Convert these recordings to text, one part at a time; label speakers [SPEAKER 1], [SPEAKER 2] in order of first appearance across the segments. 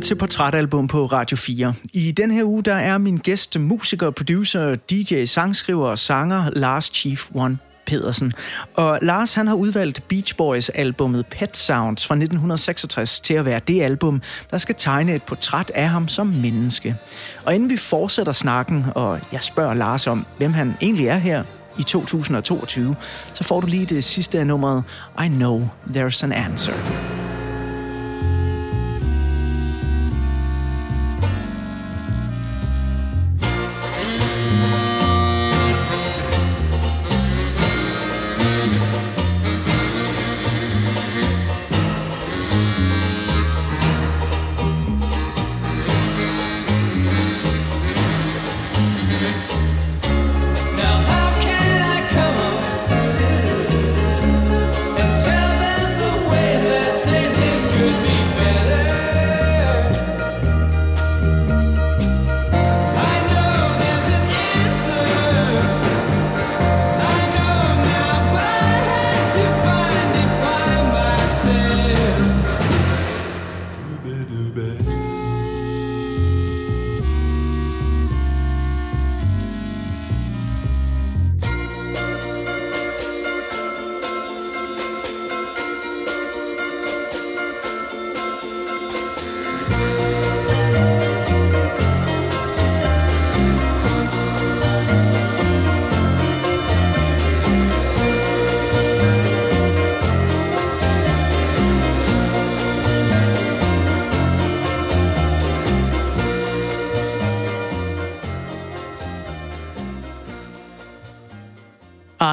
[SPEAKER 1] lytter til Portrætalbum på Radio 4. I den her uge der er min gæst musiker, producer, DJ, sangskriver og sanger Lars Chief One Pedersen. Og Lars han har udvalgt Beach Boys albummet Pet Sounds fra 1966 til at være det album, der skal tegne et portræt af ham som menneske. Og inden vi fortsætter snakken, og jeg spørger Lars om, hvem han egentlig er her i 2022, så får du lige det sidste af nummeret I Know There's an Answer.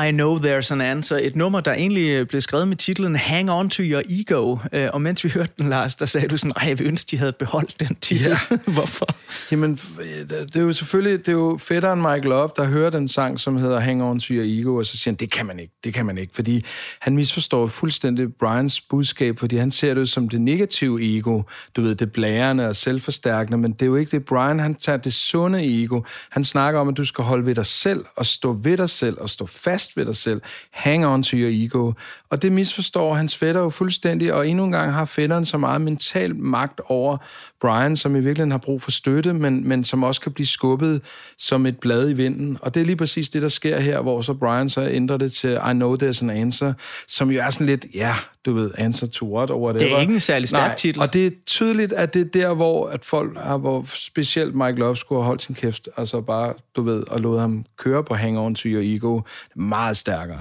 [SPEAKER 1] I Know There's an Answer. Et nummer, der egentlig øh, blev skrevet med titlen Hang On To Your Ego. Øh, og mens vi hørte den, Lars, der sagde du sådan, ej, jeg ønske, de havde beholdt den titel. Ja. Hvorfor?
[SPEAKER 2] Jamen, det er jo selvfølgelig, det er jo fætteren Michael Love, der hører den sang, som hedder Hang On To Your Ego, og så siger han, det kan man ikke, det kan man ikke, fordi han misforstår fuldstændig Brians budskab, fordi han ser det som det negative ego, du ved, det blærende og selvforstærkende, men det er jo ikke det. Brian, han tager det sunde ego. Han snakker om, at du skal holde ved dig selv, og stå ved dig selv, og stå fast ved dig selv. Hang on to your ego. Og det misforstår hans fætter jo fuldstændig, og endnu en gang har fætteren så meget mental magt over Brian, som i virkeligheden har brug for støtte, men, men som også kan blive skubbet som et blad i vinden. Og det er lige præcis det, der sker her, hvor så Brian så ændrer det til I know there's an answer, som jo er sådan lidt, ja, du ved, answer to what, or whatever.
[SPEAKER 1] Det er ikke en særlig stærk titel.
[SPEAKER 2] Og det er tydeligt, at det er der, hvor at folk har, hvor specielt Mike Love skulle have holdt sin kæft, altså bare, du ved, og lod ham køre på Hang On To Your Ego, meget stærkere.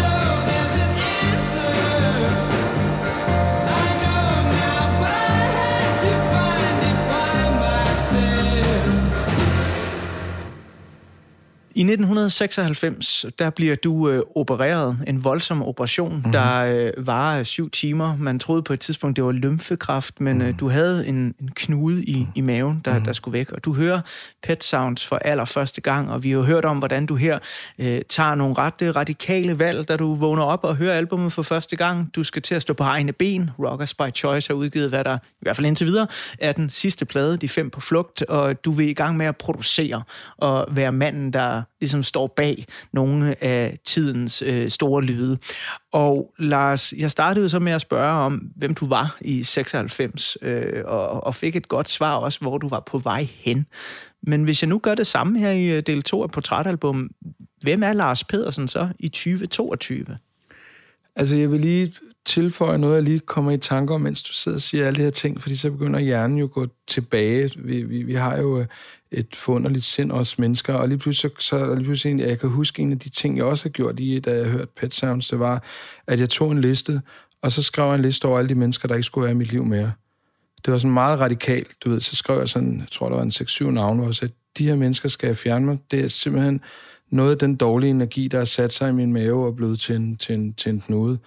[SPEAKER 1] I 1996, der bliver du øh, opereret, en voldsom operation, mm-hmm. der øh, var syv timer. Man troede på et tidspunkt, det var lymfekræft, men mm-hmm. øh, du havde en, en knude i, i maven, der, mm-hmm. der skulle væk. Og du hører Pet Sounds for allerførste gang, og vi har hørt om, hvordan du her øh, tager nogle ret øh, radikale valg, da du vågner op og hører albumet for første gang. Du skal til at stå på egne ben. Rockers by Choice har udgivet, hvad der i hvert fald indtil videre er den sidste plade, De Fem på Flugt, og du vil i gang med at producere og være manden, der ligesom står bag nogle af tidens øh, store lyde. Og Lars, jeg startede så med at spørge om, hvem du var i 96, øh, og, og fik et godt svar også, hvor du var på vej hen. Men hvis jeg nu gør det samme her i øh, del 2 af Portrætalbum, hvem er Lars Pedersen så i 2022?
[SPEAKER 2] Altså, jeg vil lige tilføje noget, jeg lige kommer i tanke om, mens du sidder og siger alle de her ting, fordi så begynder hjernen jo at gå tilbage. Vi, vi, vi har jo øh, et forunderligt sind, os mennesker, og lige pludselig, så, så lige pludselig jeg kan huske en af de ting, jeg også har gjort, i, da jeg hørte Pet Sounds, det var, at jeg tog en liste, og så skrev jeg en liste over alle de mennesker, der ikke skulle være i mit liv mere. Det var sådan meget radikalt, du ved, så skrev jeg sådan, jeg tror, der var en 6-7 navne, hvor jeg sagde, de her mennesker skal jeg fjerne mig. Det er simpelthen noget af den dårlige energi, der har sat sig i min mave og blevet til en, til en, til en knude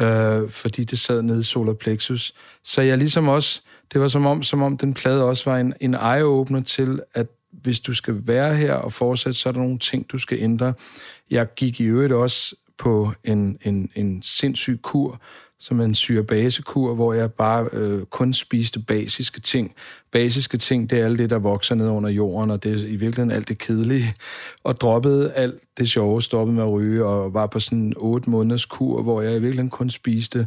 [SPEAKER 2] øh, fordi det sad nede i solar plexus. Så jeg ligesom også, det var som om, som om den plade også var en, en eye-opener til, at hvis du skal være her og fortsætte, så er der nogle ting, du skal ændre. Jeg gik i øvrigt også på en, en, en sindssyg kur, som en syrebasekur, hvor jeg bare øh, kun spiste basiske ting. Basiske ting, det er alt det, der vokser ned under jorden, og det er i virkeligheden alt det kedelige. Og droppede alt det sjove, stoppede med at ryge, og var på sådan en otte måneders kur, hvor jeg i virkeligheden kun spiste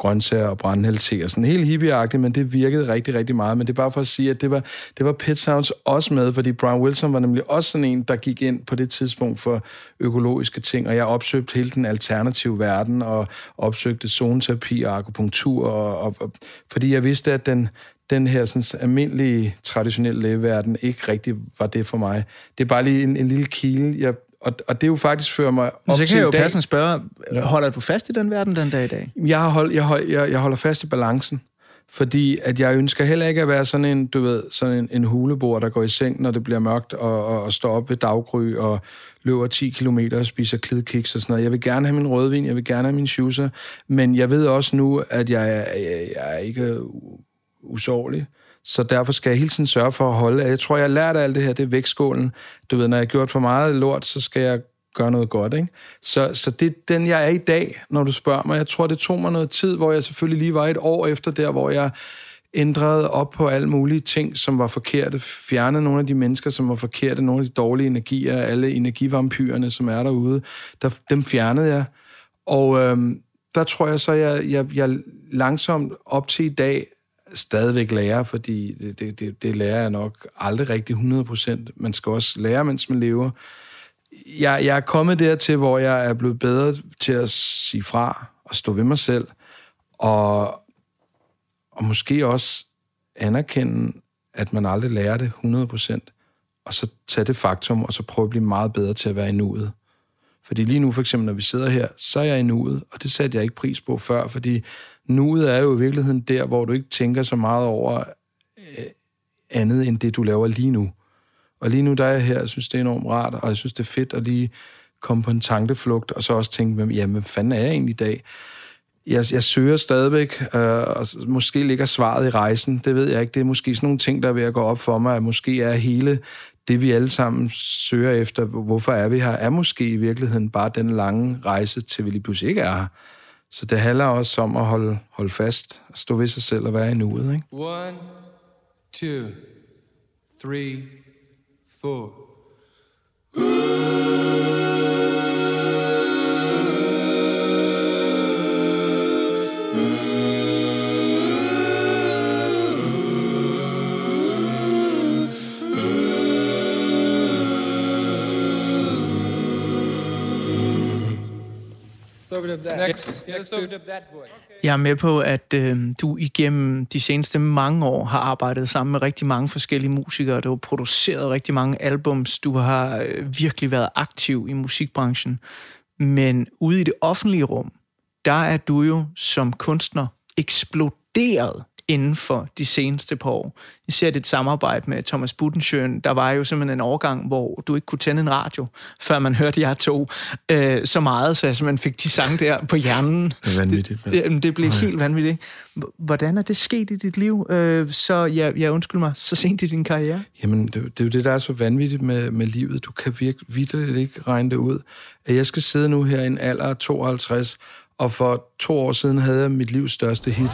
[SPEAKER 2] grøntsager og brændenhældt og sådan helt hippieagtigt, men det virkede rigtig, rigtig meget. Men det er bare for at sige, at det var, det var Pet Sounds også med, fordi Brian Wilson var nemlig også sådan en, der gik ind på det tidspunkt for økologiske ting, og jeg opsøgte hele den alternative verden, og opsøgte zoneterapi og akupunktur, og, og, og, fordi jeg vidste, at den, den her sådan, almindelige, traditionelle lægeverden ikke rigtig var det for mig. Det er bare lige en, en lille kile, jeg og, og det er jo faktisk fører mig op
[SPEAKER 1] så kan jeg jo
[SPEAKER 2] dag.
[SPEAKER 1] passende spørge, holder du fast i den verden den dag i dag?
[SPEAKER 2] Jeg, har hold, jeg, hold, jeg, jeg holder fast i balancen, fordi at jeg ønsker heller ikke at være sådan en, du ved, sådan en, en hulebord, der går i seng, når det bliver mørkt, og, og, og står op ved daggry og løber 10 km og spiser klidkiks og sådan noget. Jeg vil gerne have min rødvin, jeg vil gerne have min schusser, men jeg ved også nu, at jeg, jeg, jeg er ikke usårlig. Så derfor skal jeg hele tiden sørge for at holde. Jeg tror, jeg har lært af alt det her, det er vægtskålen. Du ved, når jeg har gjort for meget lort, så skal jeg gøre noget godt, ikke? Så, så det er den, jeg er i dag, når du spørger mig. Jeg tror, det tog mig noget tid, hvor jeg selvfølgelig lige var et år efter der, hvor jeg ændrede op på alle mulige ting, som var forkerte, fjernede nogle af de mennesker, som var forkerte, nogle af de dårlige energier, alle energivampyrerne, som er derude, der, dem fjernede jeg. Og øhm, der tror jeg så, jeg, jeg, jeg langsomt op til i dag stadigvæk lære, fordi det, det, det, det lærer jeg nok aldrig rigtig 100%. Man skal også lære, mens man lever. Jeg, jeg er kommet dertil, hvor jeg er blevet bedre til at sige fra og stå ved mig selv, og, og måske også anerkende, at man aldrig lærer det 100%, og så tage det faktum, og så prøve at blive meget bedre til at være i nuet. Fordi lige nu, for eksempel, når vi sidder her, så er jeg i nuet, og det satte jeg ikke pris på før, fordi nuet er jo i virkeligheden der, hvor du ikke tænker så meget over øh, andet end det, du laver lige nu. Og lige nu, der er jeg her, jeg synes, det er enormt rart, og jeg synes, det er fedt at lige komme på en tankeflugt, og så også tænke, jamen, hvad fanden er jeg egentlig i dag? Jeg, jeg søger stadigvæk, øh, og måske ligger svaret i rejsen, det ved jeg ikke. Det er måske sådan nogle ting, der er ved at gå op for mig, at måske er hele det, vi alle sammen søger efter, hvorfor er vi her, er måske i virkeligheden bare den lange rejse, til vi lige pludselig ikke er her. Så det handler også om at holde, holde fast, at stå ved sig selv og være i nuet. Ikke? One, two, three, four. Ooh.
[SPEAKER 1] Jeg er med på, at øh, du igennem de seneste mange år har arbejdet sammen med rigtig mange forskellige musikere. Du har produceret rigtig mange albums. Du har øh, virkelig været aktiv i musikbranchen. Men ude i det offentlige rum, der er du jo som kunstner eksploderet inden for de seneste par år. Især dit samarbejde med Thomas Budensjøen, der var jo simpelthen en overgang, hvor du ikke kunne tænde en radio, før man hørte jer to øh, så meget, så simpelthen fik de sange der på hjernen.
[SPEAKER 2] Det er vanvittigt.
[SPEAKER 1] Det, det, det blev okay. helt vanvittigt. Hvordan er det sket i dit liv, øh, så jeg, jeg undskyld mig, så sent i din karriere?
[SPEAKER 2] Jamen, det, det er jo det, der er så vanvittigt med, med livet. Du kan virkelig virkelig ikke regne det ud. At jeg skal sidde nu her i en alder af 52, og for to år siden havde jeg mit livs største hit.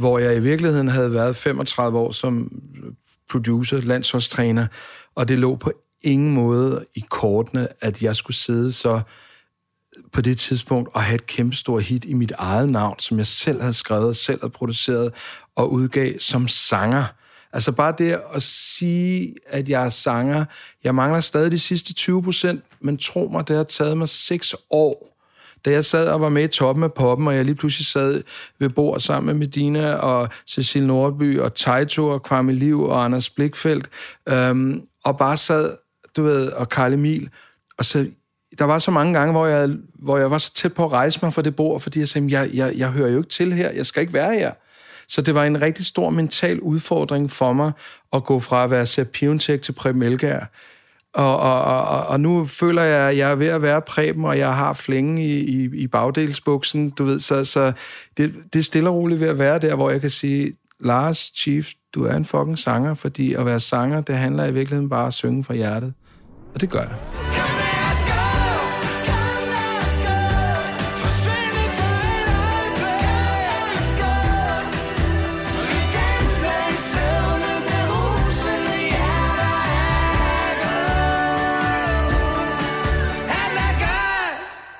[SPEAKER 2] Hvor jeg i virkeligheden havde været 35 år som øh, producer, landsholdstræner, og det lå på ingen måde i kortene, at jeg skulle sidde så øh, på det tidspunkt og have et kæmpe stort hit i mit eget navn, som jeg selv havde skrevet, selv havde produceret og udgav som sanger. Altså bare det at sige, at jeg er sanger. Jeg mangler stadig de sidste 20 procent, men tro mig, det har taget mig 6 år da jeg sad og var med i toppen af poppen, og jeg lige pludselig sad ved bord sammen med Medina og Cecil Nordby og Taito og Kwame Liv og Anders Blikfeldt, øhm, og bare sad, du ved, og Karl Emil, og så der var så mange gange, hvor jeg, hvor jeg var så tæt på at rejse mig fra det bord, fordi jeg sagde, jeg, jeg, jeg hører jo ikke til her, jeg skal ikke være her. Så det var en rigtig stor mental udfordring for mig at gå fra at være Sepp Piontek til Preben Elgær. Og, og, og, og nu føler jeg, at jeg er ved at være præben, og jeg har flænge i, i, i bagdelsbuksen, du ved, så, så det, det er stille og roligt ved at være der, hvor jeg kan sige, Lars, Chief, du er en fucking sanger, fordi at være sanger, det handler i virkeligheden bare at synge fra hjertet. Og det gør jeg.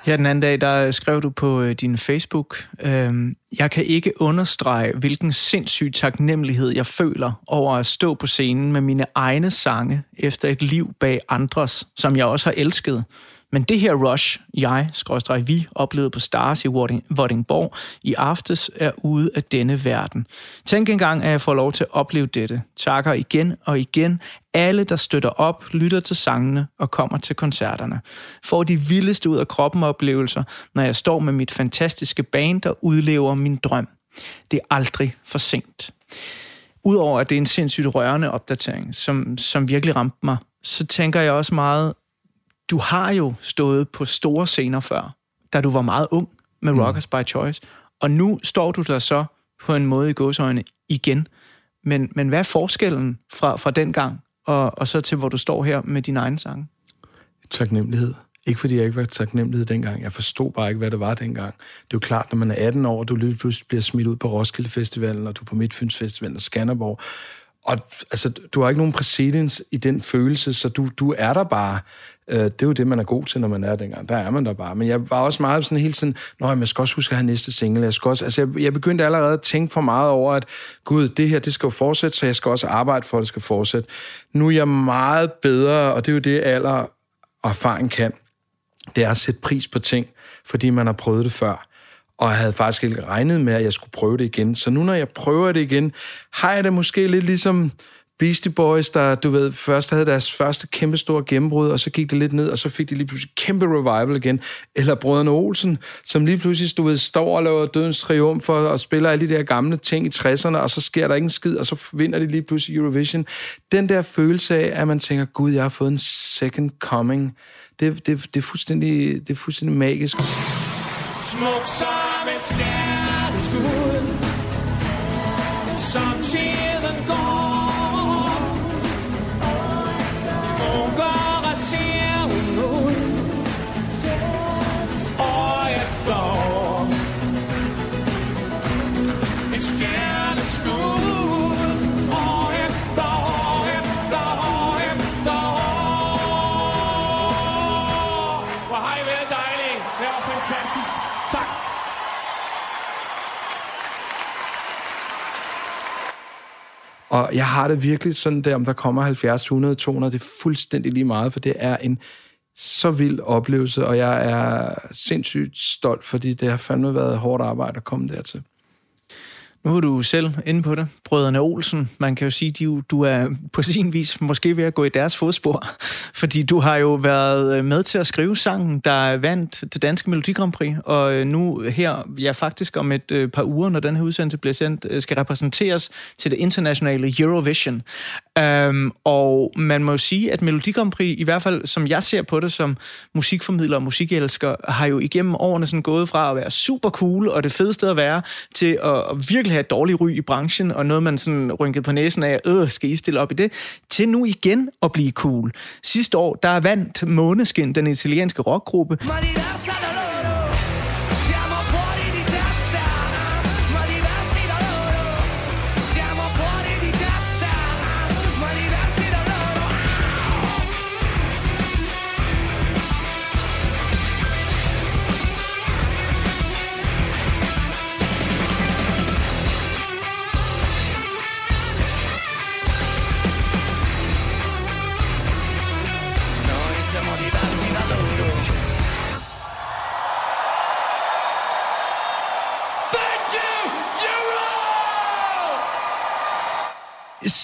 [SPEAKER 1] Her den anden dag, der skrev du på øh, din Facebook, øh, jeg kan ikke understrege, hvilken sindssyg taknemmelighed jeg føler over at stå på scenen med mine egne sange efter et liv bag andres, som jeg også har elsket. Men det her rush, jeg, skråstrej vi, oplevede på Stars i Vordingborg i aftes, er ude af denne verden. Tænk engang, at jeg får lov til at opleve dette. Takker igen og igen alle, der støtter op, lytter til sangene og kommer til koncerterne. Får de vildeste ud af kroppen oplevelser, når jeg står med mit fantastiske band og udlever min drøm. Det er aldrig for sent. Udover at det er en sindssygt rørende opdatering, som, som virkelig ramte mig, så tænker jeg også meget, du har jo stået på store scener før, da du var meget ung med mm. Rockers by Choice, og nu står du der så på en måde i gåsøjne igen. Men, men hvad er forskellen fra, fra den gang og, og så til, hvor du står her med din egen sang?
[SPEAKER 2] Taknemmelighed. Ikke fordi jeg ikke var taknemmelig dengang. Jeg forstod bare ikke, hvad det var dengang. Det er jo klart, når man er 18 år, og du lige pludselig bliver smidt ud på Roskilde Festivalen, og du er på Midtfyns Festival og Skanderborg. Og altså, du har ikke nogen præcedens i den følelse, så du, du er der bare. Øh, det er jo det, man er god til, når man er dengang. Der er man der bare. Men jeg var også meget sådan hele tiden, Nå, jeg skal også huske at have næste single. Jeg, skal også, altså, jeg, jeg begyndte allerede at tænke for meget over, at gud, det her, det skal jo fortsætte, så jeg skal også arbejde for, at det skal fortsætte. Nu er jeg meget bedre, og det er jo det, alder og erfaring kan. Det er at sætte pris på ting, fordi man har prøvet det før og jeg havde faktisk ikke regnet med, at jeg skulle prøve det igen. Så nu, når jeg prøver det igen, har jeg det måske lidt ligesom Beastie Boys, der, du ved, først havde deres første kæmpe store gennembrud, og så gik det lidt ned, og så fik de lige pludselig kæmpe revival igen. Eller Brødrene Olsen, som lige pludselig, du ved, står og laver Dødens Triumf og, og spiller alle de der gamle ting i 60'erne, og så sker der ikke en skid, og så vinder de lige pludselig Eurovision. Den der følelse af, at man tænker, gud, jeg har fået en second coming, det, det, det, er, fuldstændig, det er fuldstændig magisk. Smuk som et stjerneskud Som tiden går Og jeg har det virkelig sådan der, om der kommer 70, 100, 200, det er fuldstændig lige meget, for det er en så vild oplevelse, og jeg er sindssygt stolt, fordi det har fandme været hårdt arbejde at komme dertil.
[SPEAKER 1] Nu er du selv inde på det. Brødrene Olsen, man kan jo sige, de, du er på sin vis måske ved at gå i deres fodspor, fordi du har jo været øh, med til at skrive sangen, der vandt det danske Melodi Grand Prix, og øh, nu her, ja faktisk om et øh, par uger, når den her udsendelse bliver sendt, skal repræsenteres til det internationale Eurovision. Um, og man må jo sige, at Melodi Grand Prix, i hvert fald som jeg ser på det som musikformidler og musikelsker, har jo igennem årene sådan gået fra at være super cool og det fedeste at være, til at, virkelig virkelig have et dårligt ry i branchen, og noget man sådan rynkede på næsen af, øh, skal I stille op i det, til nu igen at blive cool. Sidste år, der vandt Måneskin, den italienske rockgruppe.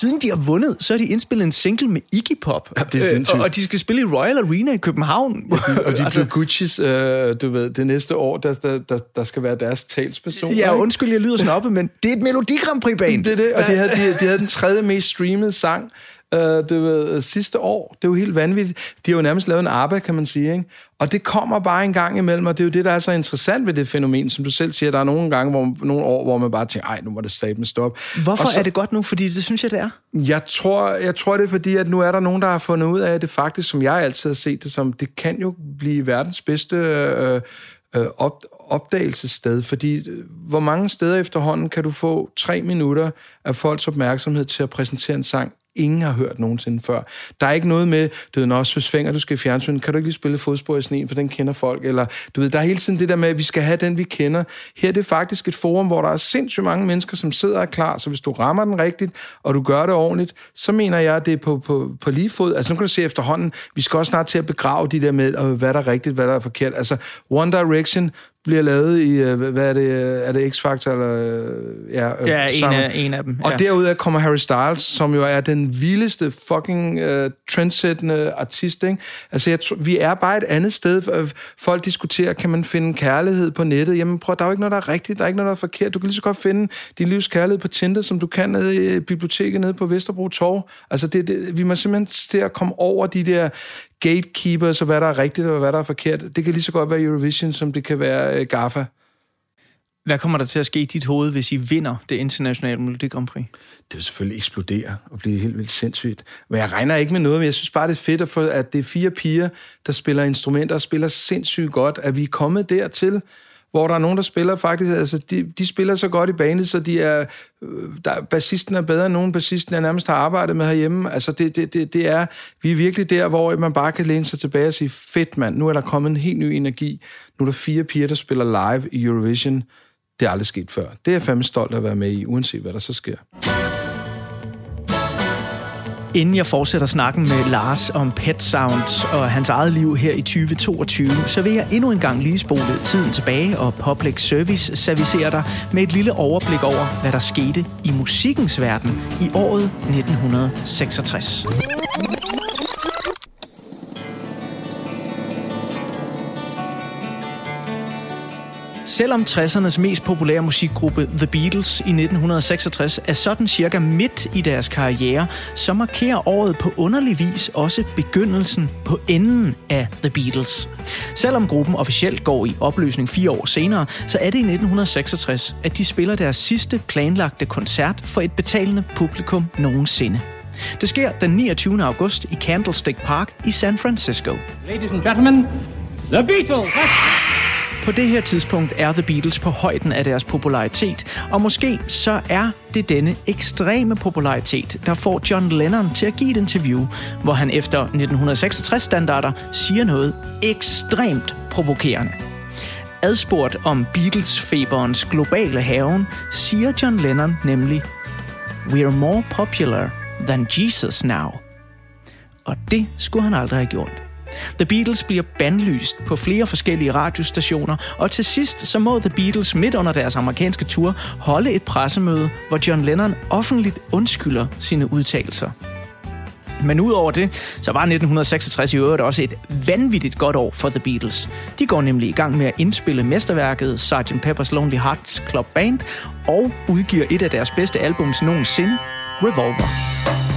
[SPEAKER 1] Siden de har vundet, så har de indspillet en single med Iggy Pop.
[SPEAKER 2] Ja, det er sindssygt.
[SPEAKER 1] Øh, og, og de skal spille i Royal Arena i København.
[SPEAKER 2] Ja, de, og de altså, Gucci's, øh, du ved, det næste år, der, der, der, der skal være deres talsperson.
[SPEAKER 1] Ja, undskyld, jeg lyder snobbet, men det er et Melodi Grand Prix-band.
[SPEAKER 2] Det er det, og de havde, de, de havde den tredje mest streamede sang øh, det ved, sidste år. Det er jo helt vanvittigt. De har jo nærmest lavet en arbejde, kan man sige. Ikke? Og det kommer bare en gang imellem, og det er jo det, der er så interessant ved det fænomen, som du selv siger. Der er nogle gange, hvor, nogle år, hvor man bare tænker, ej, nu må det med stop.
[SPEAKER 1] Hvorfor så, er det godt nu? Fordi det synes jeg, det er.
[SPEAKER 2] Jeg tror, jeg tror, det er fordi, at nu er der nogen, der har fundet ud af, at det faktisk, som jeg altid har set det som, det kan jo blive verdens bedste øh, øh, op, opdagelsessted, fordi øh, hvor mange steder efterhånden kan du få tre minutter af folks opmærksomhed til at præsentere en sang ingen har hørt nogensinde før. Der er ikke noget med, du ved, når Søs Svinger, du skal i fjernsyn, kan du ikke lige spille fodspor i sneen, for den kender folk, eller du ved, der er hele tiden det der med, at vi skal have den, vi kender. Her er det faktisk et forum, hvor der er sindssygt mange mennesker, som sidder og er klar, så hvis du rammer den rigtigt, og du gør det ordentligt, så mener jeg, at det er på, på, på lige fod. Altså nu kan du se efterhånden, vi skal også snart til at begrave de der med, hvad der er rigtigt, hvad der er forkert. Altså One Direction bliver lavet i, øh, hvad er det, er det X-Factor? Eller,
[SPEAKER 1] øh, ja, øh, ja en, af, en af dem.
[SPEAKER 2] Ja. Og derud kommer Harry Styles, som jo er den vildeste fucking uh, trendsættende artist. Ikke? Altså, jeg, vi er bare et andet sted. Folk diskuterer, kan man finde kærlighed på nettet? Jamen prøv, der er jo ikke noget, der er rigtigt, der er ikke noget, der er forkert. Du kan lige så godt finde din livs kærlighed på Tinder, som du kan nede i biblioteket nede på Vesterbro Torv. Altså, det, det, vi må simpelthen til at komme over de der gatekeepers og hvad der er rigtigt og hvad der er forkert. Det kan lige så godt være Eurovision, som det kan være uh, GAFA.
[SPEAKER 1] Hvad kommer der til at ske i dit hoved, hvis I vinder det internationale Melodi Grand Prix?
[SPEAKER 2] Det vil selvfølgelig eksplodere og blive helt vildt sindssygt. Men jeg regner ikke med noget, men jeg synes bare, det er fedt, at, få, at det er fire piger, der spiller instrumenter og spiller sindssygt godt, at vi er kommet dertil, hvor der er nogen, der spiller faktisk, altså de, de spiller så godt i banen, så de er, øh, der, bassisten er bedre end nogen bassisten, jeg nærmest har arbejdet med herhjemme. Altså det, det, det, det er, vi er virkelig der, hvor man bare kan læne sig tilbage og sige, fedt mand, nu er der kommet en helt ny energi. Nu er der fire piger, der spiller live i Eurovision. Det er aldrig sket før. Det er jeg fandme stolt af at være med i, uanset hvad der så sker.
[SPEAKER 1] Inden jeg fortsætter snakken med Lars om Pet Sounds og hans eget liv her i 2022, så vil jeg endnu en gang lige spole tiden tilbage og Public Service servicere dig med et lille overblik over, hvad der skete i musikkens verden i året 1966. Selvom 60'ernes mest populære musikgruppe The Beatles i 1966 er sådan cirka midt i deres karriere, så markerer året på underlig vis også begyndelsen på enden af The Beatles. Selvom gruppen officielt går i opløsning fire år senere, så er det i 1966, at de spiller deres sidste planlagte koncert for et betalende publikum nogensinde. Det sker den 29. august i Candlestick Park i San Francisco. Ladies and gentlemen, The Beatles! På det her tidspunkt er The Beatles på højden af deres popularitet, og måske så er det denne ekstreme popularitet, der får John Lennon til at give et interview, hvor han efter 1966-standarder siger noget ekstremt provokerende. Adspurgt om Beatles-feberens globale haven, siger John Lennon nemlig, We're more popular than Jesus now. Og det skulle han aldrig have gjort. The Beatles bliver bandlyst på flere forskellige radiostationer, og til sidst så må The Beatles midt under deres amerikanske tur holde et pressemøde, hvor John Lennon offentligt undskylder sine udtalelser. Men udover det, så var 1966 i øvrigt også et vanvittigt godt år for The Beatles. De går nemlig i gang med at indspille mesterværket Sgt. Pepper's Lonely Hearts Club Band og udgiver et af deres bedste albums nogensinde, Revolver.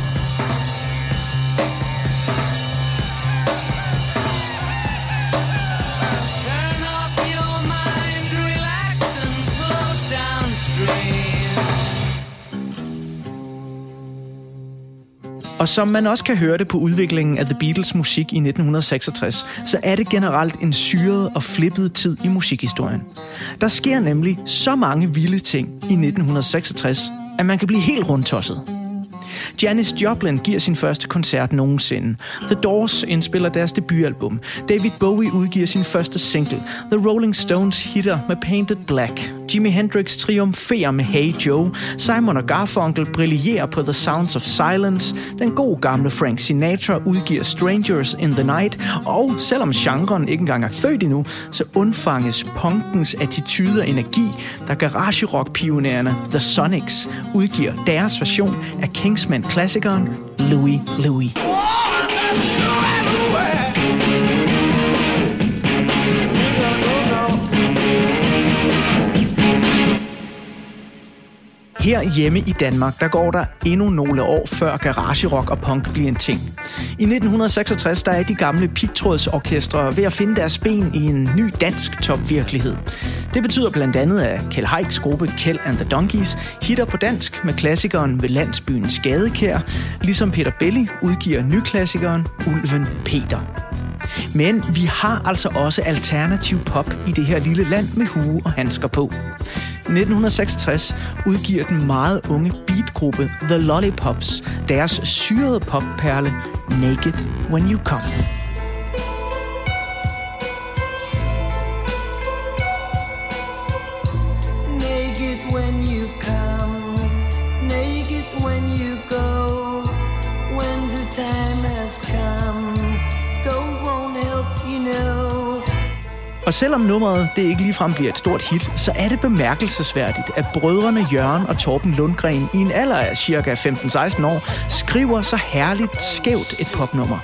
[SPEAKER 1] Og som man også kan høre det på udviklingen af The Beatles musik i 1966, så er det generelt en syret og flippet tid i musikhistorien. Der sker nemlig så mange vilde ting i 1966, at man kan blive helt rundtosset. Janis Joplin giver sin første koncert nogensinde. The Doors indspiller deres debutalbum. David Bowie udgiver sin første single. The Rolling Stones hitter med Painted Black. Jimi Hendrix triumferer med Hey Joe. Simon og Garfunkel brillerer på The Sounds of Silence. Den gode gamle Frank Sinatra udgiver Strangers in the Night. Og selvom genren ikke engang er født endnu, så undfanges punkens attitude og energi, da garage rock pionererne The Sonics udgiver deres version af Kingsman-klassikeren Louis Louis. Her hjemme i Danmark, der går der endnu nogle år før garage rock og punk bliver en ting. I 1966 der er de gamle pigtrådsorkestre ved at finde deres ben i en ny dansk topvirkelighed. Det betyder blandt andet, at Kjell Heiks gruppe Kjell and the Donkeys hitter på dansk med klassikeren ved landsbyen Skadekær, ligesom Peter Belli udgiver nyklassikeren Ulven Peter.
[SPEAKER 3] Men vi har altså også alternativ pop i det her lille land med hue og handsker på. 1966 udgiver den meget unge beatgruppe The Lollipops deres syrede popperle Naked When You Come. Og selvom nummeret det ikke ligefrem bliver et stort hit, så er det bemærkelsesværdigt, at brødrene Jørgen og Torben Lundgren i en alder af cirka 15-16 år skriver så herligt skævt et popnummer.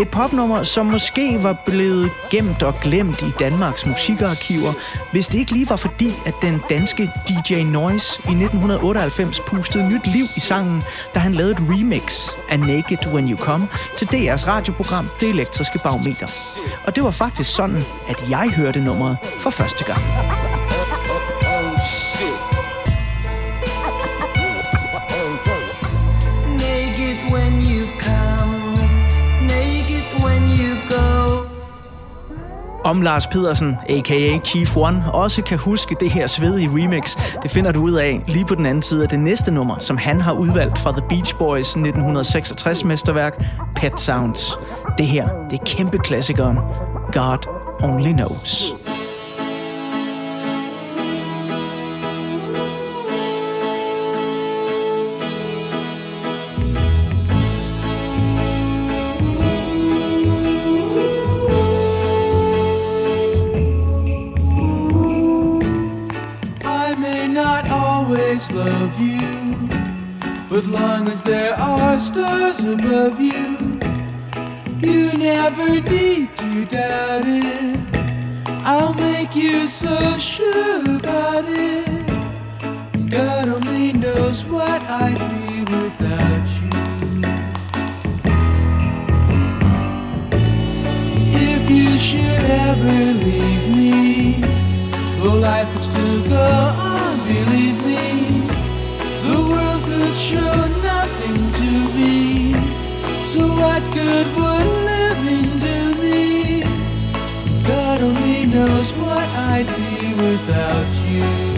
[SPEAKER 3] Et popnummer, som måske var blevet gemt og glemt i Danmarks musikarkiver, hvis det ikke lige var fordi, at den danske DJ Noise i 1998 pustede nyt liv i sangen, da han lavede et remix af Naked When You Come til DR's radioprogram Det Elektriske Barometer. Og det var faktisk sådan, at jeg hørte nummeret for første gang. Om Lars Pedersen, a.k.a. Chief One, også kan huske det her svedige remix, det finder du ud af lige på den anden side af det næste nummer, som han har udvalgt fra The Beach Boys 1966-mesterværk Pet Sounds. Det her, det er kæmpe klassikeren God Only Knows. Long as there are stars above you, you never need to doubt it. I'll make you so sure about it. God only knows what I'd be without I'd be without you.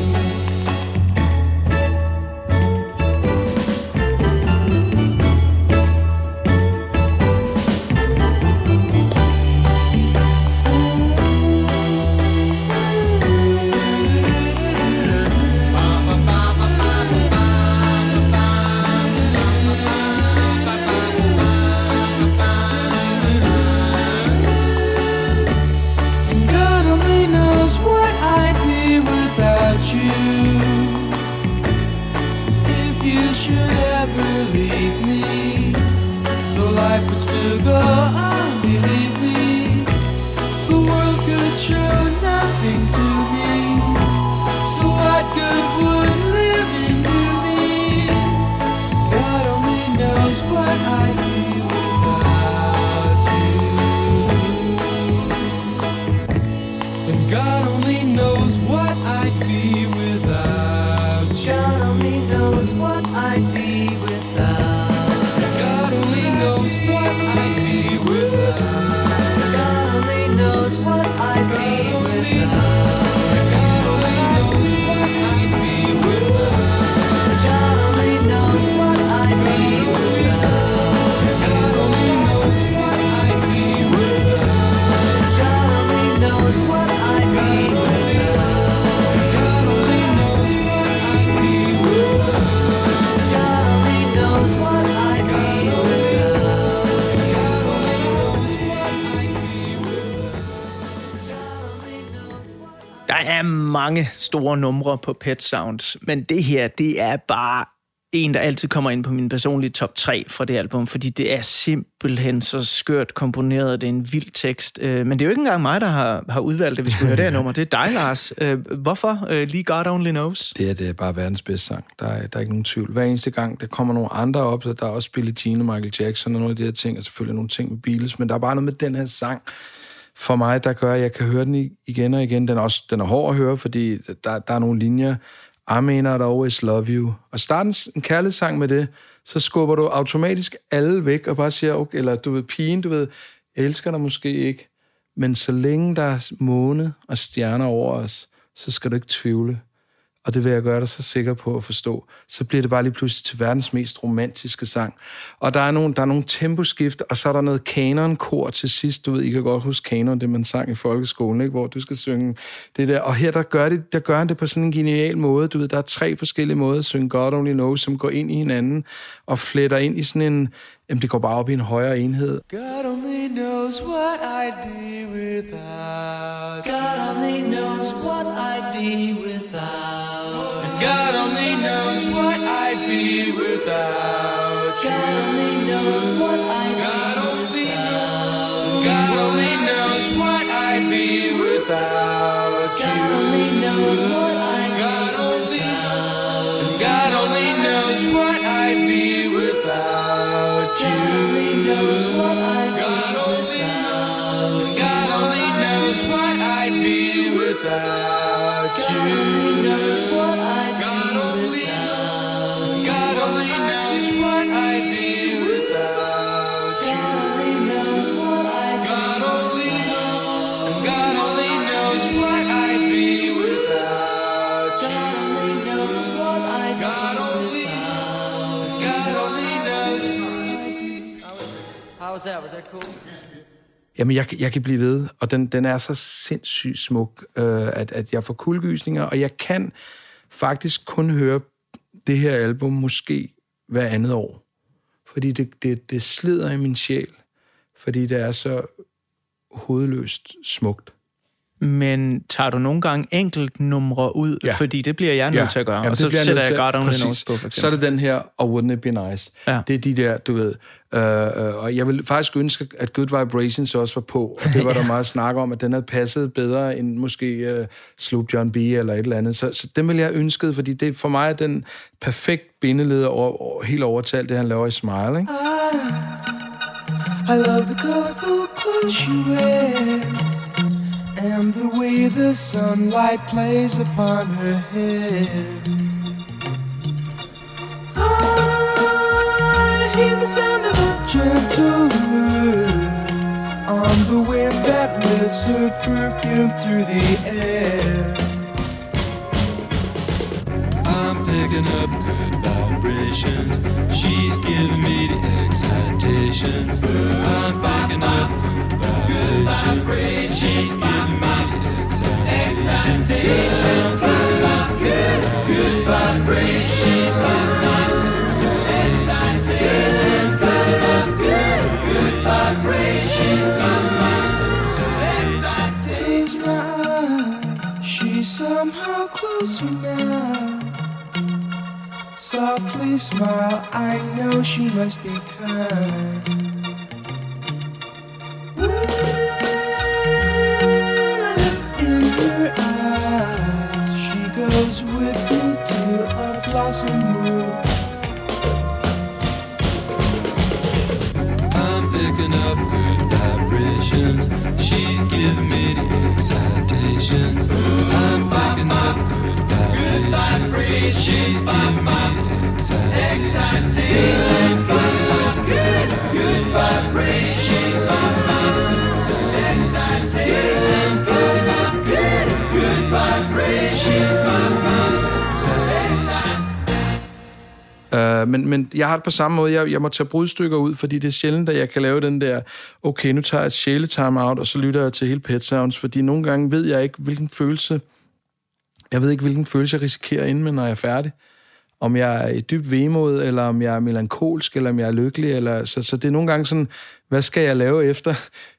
[SPEAKER 3] Mange store numre på Pet Sounds, men det her, det er bare en, der altid kommer ind på min personlige top 3 fra det album, fordi det er simpelthen så skørt komponeret, det er en vild tekst. Øh, men det er jo ikke engang mig, der har, har udvalgt det, vi skulle høre det her nummer. Det er dig, Lars. Øh, hvorfor øh, lige God Only Knows?
[SPEAKER 2] Det er, det er bare verdens bedste sang. Der er, der er ikke nogen tvivl. Hver eneste gang, der kommer nogle andre op, så der er også Billie Jean og Michael Jackson og nogle af de her ting, og selvfølgelig nogle ting med Beatles, men der er bare noget med den her sang, for mig, der gør, at jeg kan høre den igen og igen. Den er, også, den er hård at høre, fordi der, der er nogle linjer. I mean I'd always love you. Og starte en, en kærlighedssang med det, så skubber du automatisk alle væk og bare siger, okay, eller du ved, pigen, du ved,
[SPEAKER 3] jeg elsker dig måske ikke, men så længe der er måne og stjerner over os, så skal du ikke tvivle og det vil jeg gøre dig så sikker på at forstå, så bliver det bare lige pludselig til verdens mest romantiske sang. Og der er nogle, der er nogle temposkift, og så er der noget kanonkor til sidst. Du ved, I kan godt huske kanon, det man sang i folkeskolen, ikke? hvor du skal synge det der. Og her der gør, det, der gør han det på sådan en genial måde. Du ved, der er tre forskellige måder at synge God Only Knows, som går ind i hinanden og fletter ind i sådan en, jamen det går bare op i en højere enhed. God only knows what I'd be without. God only knows what I'd be without. God only knows what I'd be without you. God only knows what I'd God only knows. God only knows what I'd be without you. God only knows what I'd only knows. God only knows what I'd be without you. God only knows Jamen, jeg, jeg kan blive ved, og den, den er så sindssygt smuk, øh, at, at jeg får kuldegysninger, og jeg kan faktisk kun høre det her album måske hver andet år. Fordi det, det, det slider i min sjæl, fordi det er så hovedløst smukt.
[SPEAKER 1] Men tager du nogle gange enkelt numre ud? Ja. Fordi det bliver jeg nødt ja. til at gøre.
[SPEAKER 3] Ja,
[SPEAKER 1] og så sætter jeg God Only
[SPEAKER 3] Knows på, for eksempel. Så er det den her, og Wouldn't It Be Nice. Ja. Det er de der, du ved. Øh, øh, og jeg vil faktisk ønske, at Good Vibrations også var på. Og det var ja. der meget snak om, at den havde passet bedre end måske uh, Sloop John B. eller et eller andet. Så, så den vil jeg ønske, fordi det for mig er den perfekt bindeleder over, over, helt overtalt, det han laver i Smile. Ikke? I, I love the colorful clothes you wear and the way the sunlight plays upon her head. I hear the sound of a gentle word on the wind that lifts her perfume through the air. I'm picking up good vibrations. She's giving me she must be kind. Jeg har det på samme måde. Jeg, jeg må tage brudstykker ud, fordi det er sjældent, at jeg kan lave den der, okay, nu tager jeg et sjæle out, og så lytter jeg til hele Pet Sounds, fordi nogle gange ved jeg ikke, hvilken følelse, jeg ved ikke, hvilken følelse jeg risikerer inden, når jeg er færdig om jeg er i dybt vemod, eller om jeg er melankolsk, eller om jeg er lykkelig. Eller, så, så det er nogle gange sådan, hvad skal jeg lave efter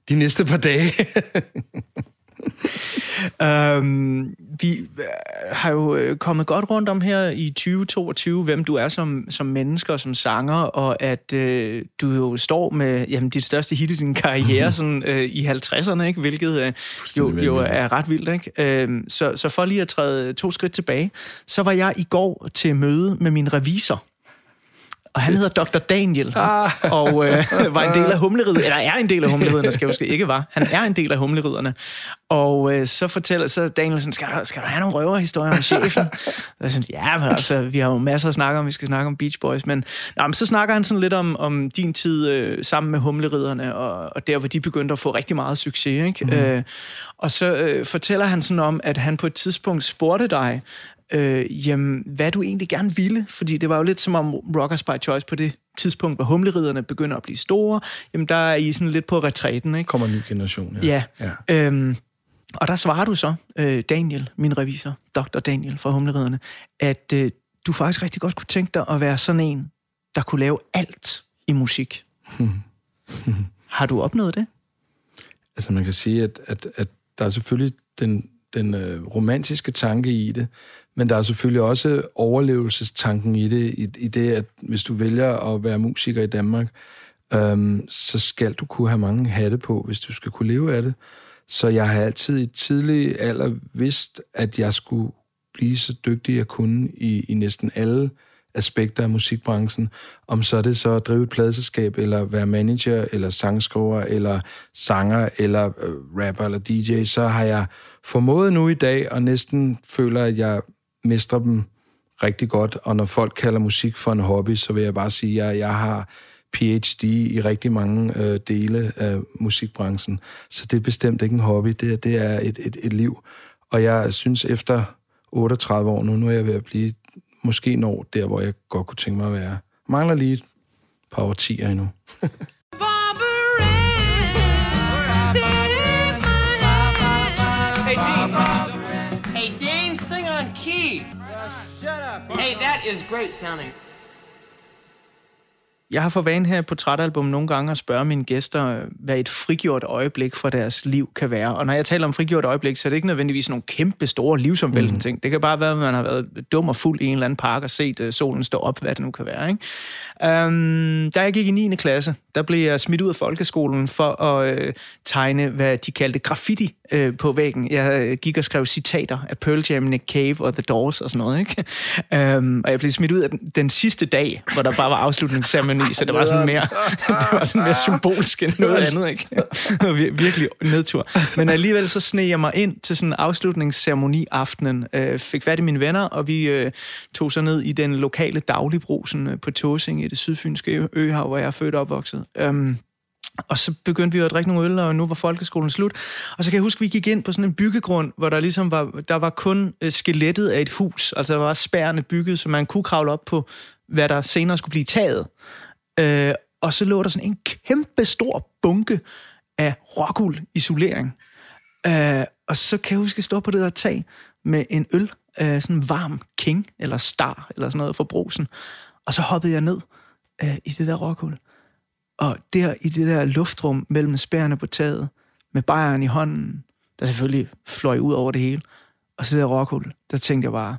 [SPEAKER 3] de næste par dage?
[SPEAKER 1] øhm, vi øh, har jo øh, kommet godt rundt om her i 2022, hvem du er som, som menneske og som sanger, og at øh, du jo står med jamen, dit største hit i din karriere sådan, øh, i 50'erne, ikke? hvilket øh, jo, jo er ret vildt. Ikke? Øh, så, så for lige at træde to skridt tilbage, så var jeg i går til møde med min revisor, og han hedder Dr. Daniel, ah. og øh, var en del af humleriet, eller er en del af humleridderne, skal jeg huske, ikke var. Han er en del af humleridderne. Og øh, så fortæller så Daniel sådan, skal du, skal du have nogle røverhistorier om chefen? og sådan, ja, men altså, vi har jo masser at snakke om, vi skal snakke om Beach Boys, men, nå, men så snakker han sådan lidt om, om din tid øh, sammen med humleridderne, og, og der, hvor de begyndte at få rigtig meget succes, ikke? Mm. Øh, og så øh, fortæller han sådan om, at han på et tidspunkt spurgte dig, øh, jamen, hvad du egentlig gerne ville. Fordi det var jo lidt som om Rockers by Choice på det tidspunkt, hvor humleriderne begynder at blive store, jamen der er I sådan lidt på retræten. Ikke?
[SPEAKER 2] Kommer en ny generation,
[SPEAKER 1] ja. ja. ja. Øhm, og der svarer du så, øh, Daniel, min revisor, Dr. Daniel fra humleriderne, at øh, du faktisk rigtig godt kunne tænke dig at være sådan en, der kunne lave alt i musik. Har du opnået det?
[SPEAKER 2] Altså man kan sige, at, at, at der er selvfølgelig den, den øh, romantiske tanke i det, men der er selvfølgelig også overlevelsestanken i det, i, i det, at hvis du vælger at være musiker i Danmark, øhm, så skal du kunne have mange hatte på, hvis du skal kunne leve af det. Så jeg har altid i tidlig alder vidst, at jeg skulle blive så dygtig, jeg kunne i, i næsten alle aspekter af musikbranchen. Om så er det så at drive et pladeselskab, eller være manager, eller sangskriver, eller sanger, eller øh, rapper, eller DJ, så har jeg formået nu i dag, og næsten føler, at jeg mestrer dem rigtig godt. Og når folk kalder musik for en hobby, så vil jeg bare sige, at jeg har PhD i rigtig mange øh, dele af musikbranchen. Så det er bestemt ikke en hobby, det, det er et, et, et liv. Og jeg synes efter 38 år nu, nu er jeg ved at blive måske når der, hvor jeg godt kunne tænke mig at være. Mangler lige et par årtier endnu.
[SPEAKER 1] is great sounding. Jeg har for vane her på portrætalbum nogle gange at spørge mine gæster, hvad et frigjort øjeblik fra deres liv kan være. Og når jeg taler om frigjort øjeblik, så er det ikke nødvendigvis nogle kæmpe store livsomvæltende mm. ting. Det kan bare være, at man har været dum og fuld i en eller anden park og set uh, solen stå op, hvad det nu kan være. Ikke? Um, da jeg gik i 9. klasse, der blev jeg smidt ud af folkeskolen for at uh, tegne, hvad de kaldte graffiti uh, på væggen. Jeg uh, gik og skrev citater af Pearl Jam, Nick Cave og The Doors og sådan noget. Ikke? Um, og jeg blev smidt ud af den, den sidste dag, hvor der bare var afslutningsceremoni i, så det var sådan mere, det var sådan mere symbolsk end noget andet, ikke? Virkelig nedtur. Men alligevel så sneg jeg mig ind til sådan en afslutningsceremoni aftenen, øh, fik fat i mine venner, og vi øh, tog så ned i den lokale dagligbrug sådan, øh, på Tåsing i det sydfynske øhav, hvor jeg er født og opvokset. Um, og så begyndte vi at drikke nogle øl, og nu var folkeskolen slut. Og så kan jeg huske, at vi gik ind på sådan en byggegrund, hvor der ligesom var, der var kun skelettet af et hus. Altså der var spærrende bygget, så man kunne kravle op på, hvad der senere skulle blive taget. Øh, og så lå der sådan en kæmpe stor bunke af rockul isolering. Øh, og så kan jeg huske, at jeg stod på det der tag med en øl, øh, sådan en varm king, eller star, eller sådan noget fra brosen. Og så hoppede jeg ned øh, i det der rockul. Og der i det der luftrum mellem spærene på taget, med bajeren i hånden, der selvfølgelig fløj ud over det hele, og så det der rockhul, der tænkte jeg bare,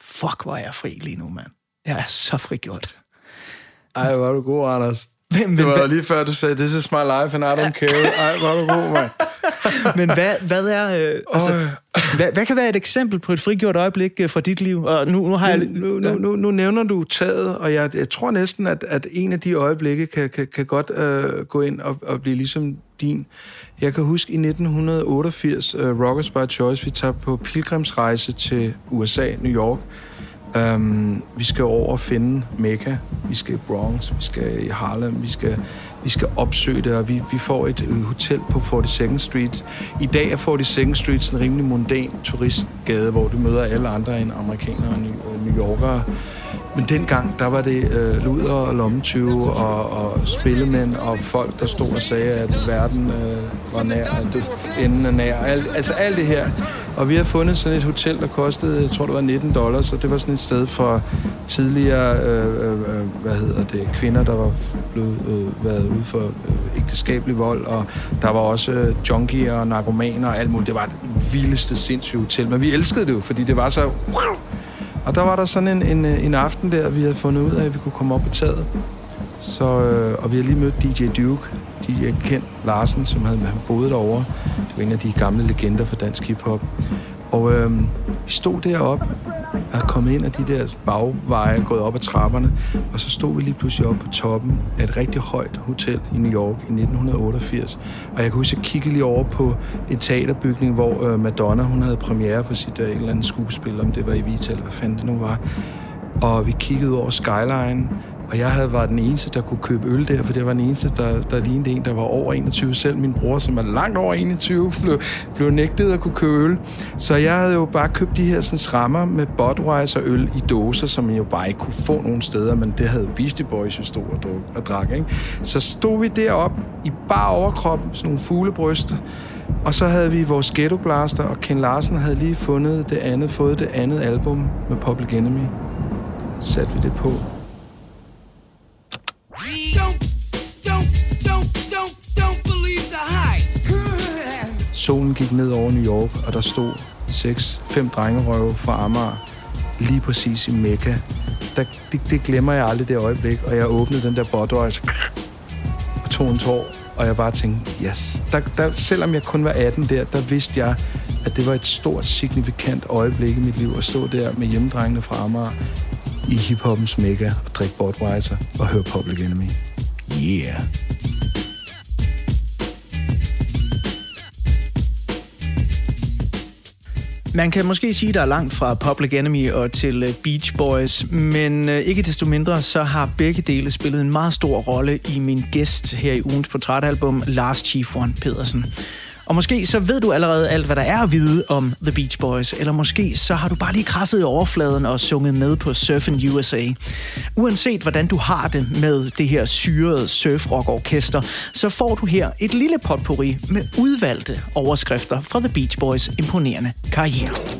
[SPEAKER 1] fuck, hvor er jeg fri lige nu, mand. Jeg er så frigjort.
[SPEAKER 2] Ej, hvor er du god, Anders. Men, det var men, lige før, du sagde, this is my life, and I don't care. Ej, hvor er du god, mand.
[SPEAKER 1] men hvad, hvad er... Øh, altså, hvad, hvad kan være et eksempel på et frigjort øjeblik øh, fra dit liv? Og nu, nu, har
[SPEAKER 2] jeg, nu, nu, nu, nu nævner du taget, og jeg, jeg tror næsten, at, at en af de øjeblikke kan, kan, kan godt øh, gå ind og, og blive ligesom din. Jeg kan huske i 1988, uh, øh, Rockers by Choice, vi tager på pilgrimsrejse til USA, New York, Um, vi skal over og finde Mekka, vi skal i Bronx, vi skal i Harlem, vi skal, vi skal opsøge det, og vi, vi får et øh, hotel på 42nd Street. I dag er 42nd Street en rimelig mundan turistgade, hvor du møder alle andre end amerikanere og øh, New, Yorkere. Men dengang, der var det øh, luder og lommetyve og, og spillemænd og folk, der stod og sagde, at verden øh, var nær, at enden er nær. Alt, altså alt det her og vi har fundet sådan et hotel, der kostede, jeg tror det var 19 dollars, og det var sådan et sted for tidligere, øh, øh, øh hvad hedder det, kvinder, der var blevet øh, været ude for øh, ægteskabelig vold, og der var også øh, junkier og narkomaner og alt muligt. Det var det vildeste sindssyge hotel, men vi elskede det jo, fordi det var så... Og der var der sådan en, en, øh, en aften der, vi havde fundet ud af, at vi kunne komme op på taget. Så, øh, og vi har lige mødt DJ Duke, DJ Ken Larsen, som havde, han boede derovre. Det var en af de gamle legender for dansk hiphop. Og øh, vi stod deroppe, jeg kommet ind af de der bagveje, gået op ad trapperne, og så stod vi lige pludselig oppe på toppen af et rigtig højt hotel i New York i 1988. Og jeg kan huske, at jeg kiggede lige over på en teaterbygning, hvor øh, Madonna hun havde premiere for sit øh, der, et eller andet skuespil, om det var i Vita eller hvad fanden det nu var. Og vi kiggede over skyline, og jeg havde været den eneste, der kunne købe øl der, for det var den eneste, der, der lignede en, der var over 21. Selv min bror, som er langt over 21, blev, blev nægtet at kunne købe øl. Så jeg havde jo bare købt de her sådan, rammer med Budweiser øl i dåser, som man jo bare ikke kunne få nogen steder, men det havde Beastie Boys jo stod og, druk, og drak. Ikke? Så stod vi derop i bar overkrop, sådan nogle fuglebryster, og så havde vi vores Ghetto Blaster, og Ken Larsen havde lige fundet det andet, fået det andet album med Public Enemy. Satte vi det på, Solen gik ned over New York, og der stod seks, fem drengerøve fra Amager lige præcis i Mekka. Der, det, det glemmer jeg aldrig det øjeblik, og jeg åbnede den der Budweiser og tog en tår, og jeg bare tænkte, yes. Der, der, selvom jeg kun var 18 der, der vidste jeg, at det var et stort, signifikant øjeblik i mit liv at stå der med hjemmedrengene fra Amager i hiphoppens mega og drikke Budweiser og høre Public Enemy. Yeah.
[SPEAKER 1] Man kan måske sige, der er langt fra Public Enemy og til øh, Beach Boys, men øh, ikke desto mindre så har begge dele spillet en meget stor rolle i min gæst her i ugens portrætalbum, Lars Chief One Pedersen. Og måske så ved du allerede alt, hvad der er at vide om The Beach Boys, eller måske så har du bare lige krasset i overfladen og sunget med på Surfin' USA. Uanset hvordan du har det med det her syrede surfrock-orkester, så får du her et lille potpourri med udvalgte overskrifter fra The Beach Boys imponerende karriere.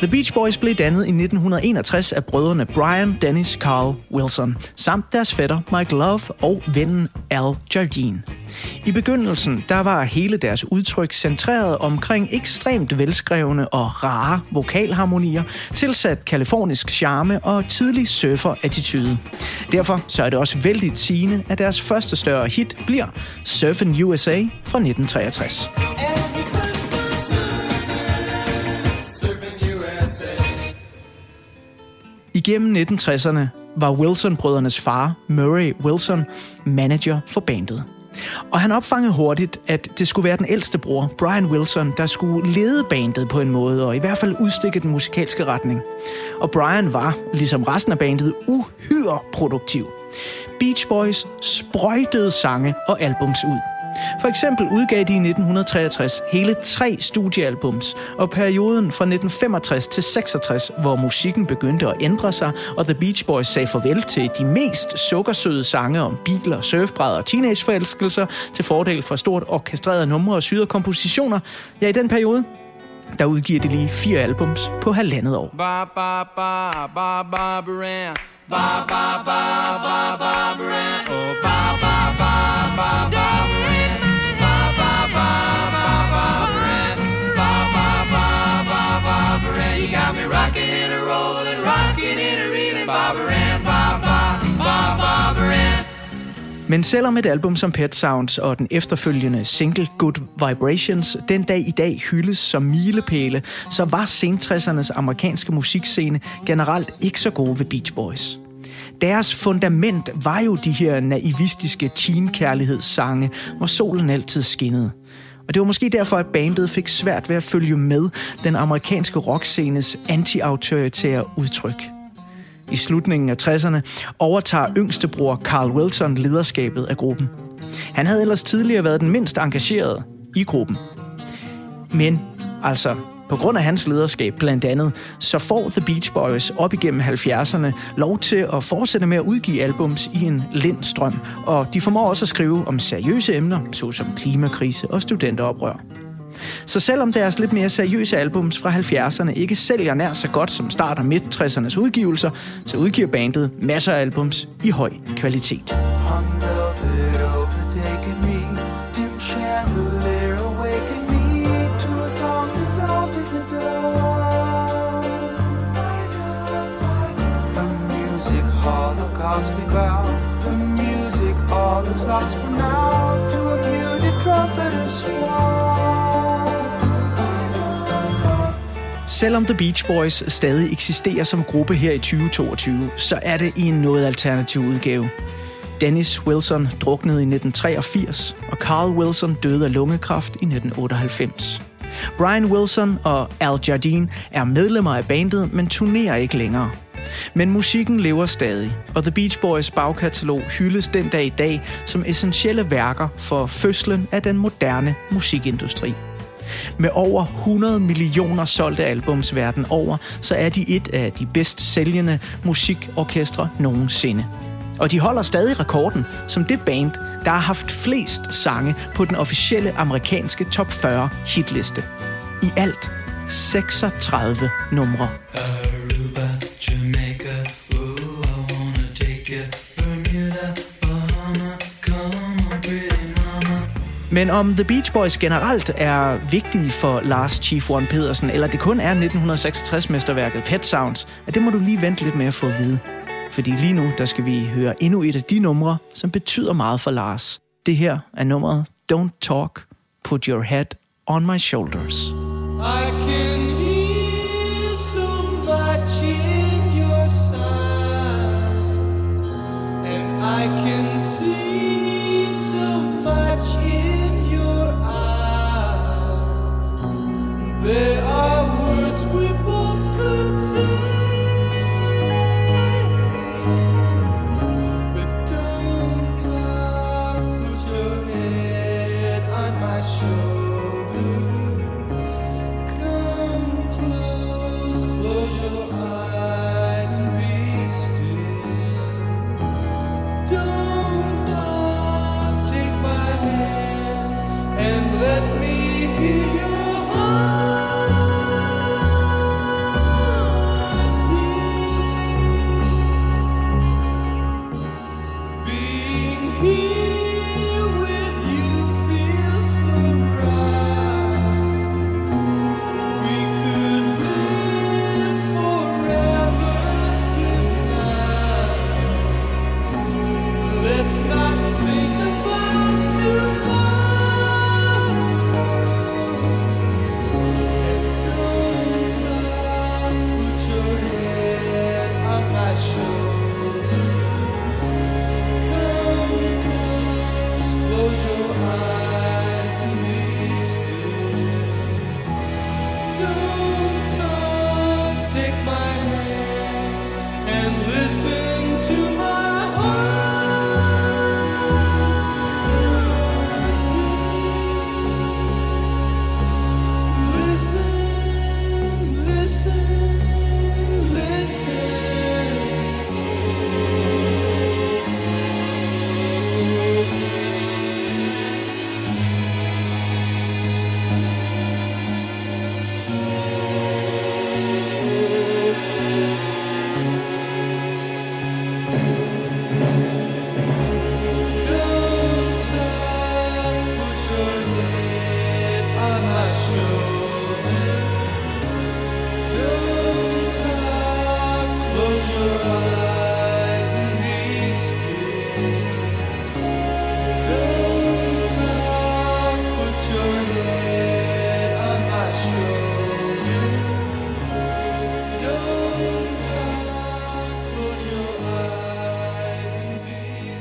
[SPEAKER 1] The Beach Boys blev dannet i 1961 af brødrene Brian, Dennis, Carl Wilson, samt deres fætter Mike Love og vennen Al Jardine. I begyndelsen der var hele deres udtryk centreret omkring ekstremt velskrevne og rare vokalharmonier, tilsat kalifornisk charme og tidlig surfer-attitude. Derfor så er det også vældig sigende, at deres første større hit bliver Surfin' USA fra 1963. Igennem 1960'erne var Wilson-brødrenes far, Murray Wilson, manager for bandet. Og han opfangede hurtigt, at det skulle være den ældste bror, Brian Wilson, der skulle lede bandet på en måde, og i hvert fald udstikke den musikalske retning. Og Brian var, ligesom resten af bandet, uhyre produktiv. Beach Boys sprøjtede sange og albums ud. For eksempel udgav de i 1963 hele tre studiealbums, og perioden fra 1965 til 66, hvor musikken begyndte at ændre sig, og The Beach Boys sagde farvel til de mest sukkersøde sange om biler, surfbrædder og teenageforelskelser til fordel for stort orkestrerede numre og syrede kompositioner. Ja, i den periode, der udgiver de lige fire albums på halvandet år. Ba, ba, ba, ba, ba, ba, ba, ba, ba, ba, ba, ba, oh, ba, ba, ba, ba, ba, Men selvom et album som Pet Sounds og den efterfølgende single Good Vibrations den dag i dag hyldes som milepæle, så var sentræssernes amerikanske musikscene generelt ikke så gode ved Beach Boys. Deres fundament var jo de her naivistiske teenkærlighedssange, hvor solen altid skinnede. Og det var måske derfor, at bandet fik svært ved at følge med den amerikanske rockscenes anti-autoritære udtryk. I slutningen af 60'erne overtager yngstebror Carl Wilson lederskabet af gruppen. Han havde ellers tidligere været den mindst engagerede i gruppen. Men altså, på grund af hans lederskab blandt andet, så får The Beach Boys op igennem 70'erne lov til at fortsætte med at udgive albums i en lindstrøm, og de formår også at skrive om seriøse emner, såsom klimakrise og studenteroprør. Så selvom deres lidt mere seriøse albums fra 70'erne ikke sælger nær så godt som start- og midt-60'ernes udgivelser, så udgiver bandet masser af albums i høj kvalitet. The
[SPEAKER 3] Selvom The Beach Boys stadig eksisterer som gruppe her i 2022, så er det i en noget alternativ udgave. Dennis Wilson druknede i 1983, og Carl Wilson døde af lungekræft i 1998. Brian Wilson og Al Jardine er medlemmer af bandet, men turnerer ikke længere. Men musikken lever stadig, og The Beach Boys bagkatalog hyldes den dag i dag som essentielle værker for fødslen af den moderne musikindustri. Med over 100 millioner solgte albums verden over, så er de et af de bedst sælgende musikorkestre nogensinde. Og de holder stadig rekorden som det band, der har haft flest sange på den officielle amerikanske top 40 hitliste. I alt 36 numre. Aruba, Men om The Beach Boys generelt er vigtige for Lars Chief One Pedersen, eller det kun er 1966-mesterværket Pet Sounds, at det må du lige vente lidt med at få at vide. Fordi lige nu, der skal vi høre endnu et af de numre, som betyder meget for Lars. Det her er nummeret Don't Talk, Put Your Head on My Shoulders. I can hear in your and I can They are.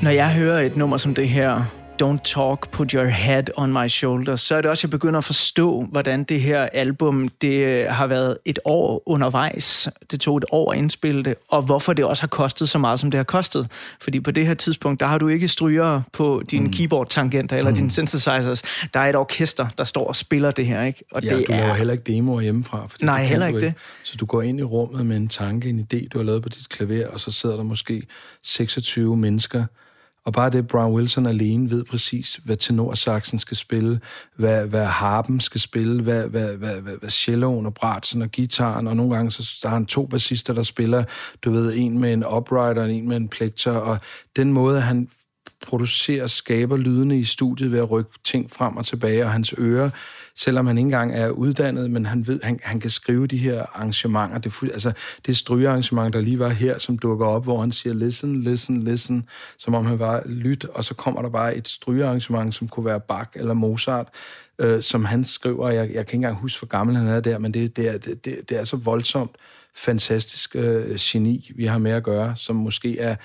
[SPEAKER 3] Når jeg hører et nummer som det her, Don't Talk, Put Your Head on My Shoulder, så er det også, at jeg begynder at forstå, hvordan det her album, det øh, har været et år undervejs. Det tog et år at indspille det, og hvorfor det også har kostet så meget, som det har kostet. Fordi på det her tidspunkt, der har du ikke stryger på dine mm. keyboard-tangenter eller mm. dine synthesizers. Der er et orkester, der står og spiller det her, ikke? Og
[SPEAKER 2] ja,
[SPEAKER 3] det
[SPEAKER 2] du laver heller ikke demoer hjemmefra.
[SPEAKER 3] Fordi Nej, heller ikke det.
[SPEAKER 2] Så du går ind i rummet med en tanke, en idé, du har lavet på dit klaver, og så sidder der måske 26 mennesker, og bare det, Brown Wilson alene ved præcis, hvad tenorsaxen skal spille, hvad, hvad harpen skal spille, hvad, hvad, hvad, hvad, hvad celloen og bratsen og gitaren, og nogle gange så der er han to bassister, der spiller, du ved, en med en upright og en med en plekter, og den måde, han producerer, skaber lydene i studiet ved at rykke ting frem og tilbage, og hans ører selvom han ikke engang er uddannet, men han ved, han, han kan skrive de her arrangementer. Det, altså, det strygearrangement, der lige var her, som dukker op, hvor han siger listen, listen, listen, som om han var lyt, og så kommer der bare et strygearrangement, som kunne være Bach eller Mozart, øh, som han skriver. Jeg, jeg kan ikke engang huske, hvor gammel han er der, men det, det, er, det, det er så voldsomt fantastisk øh, geni, vi har med at gøre, som måske er,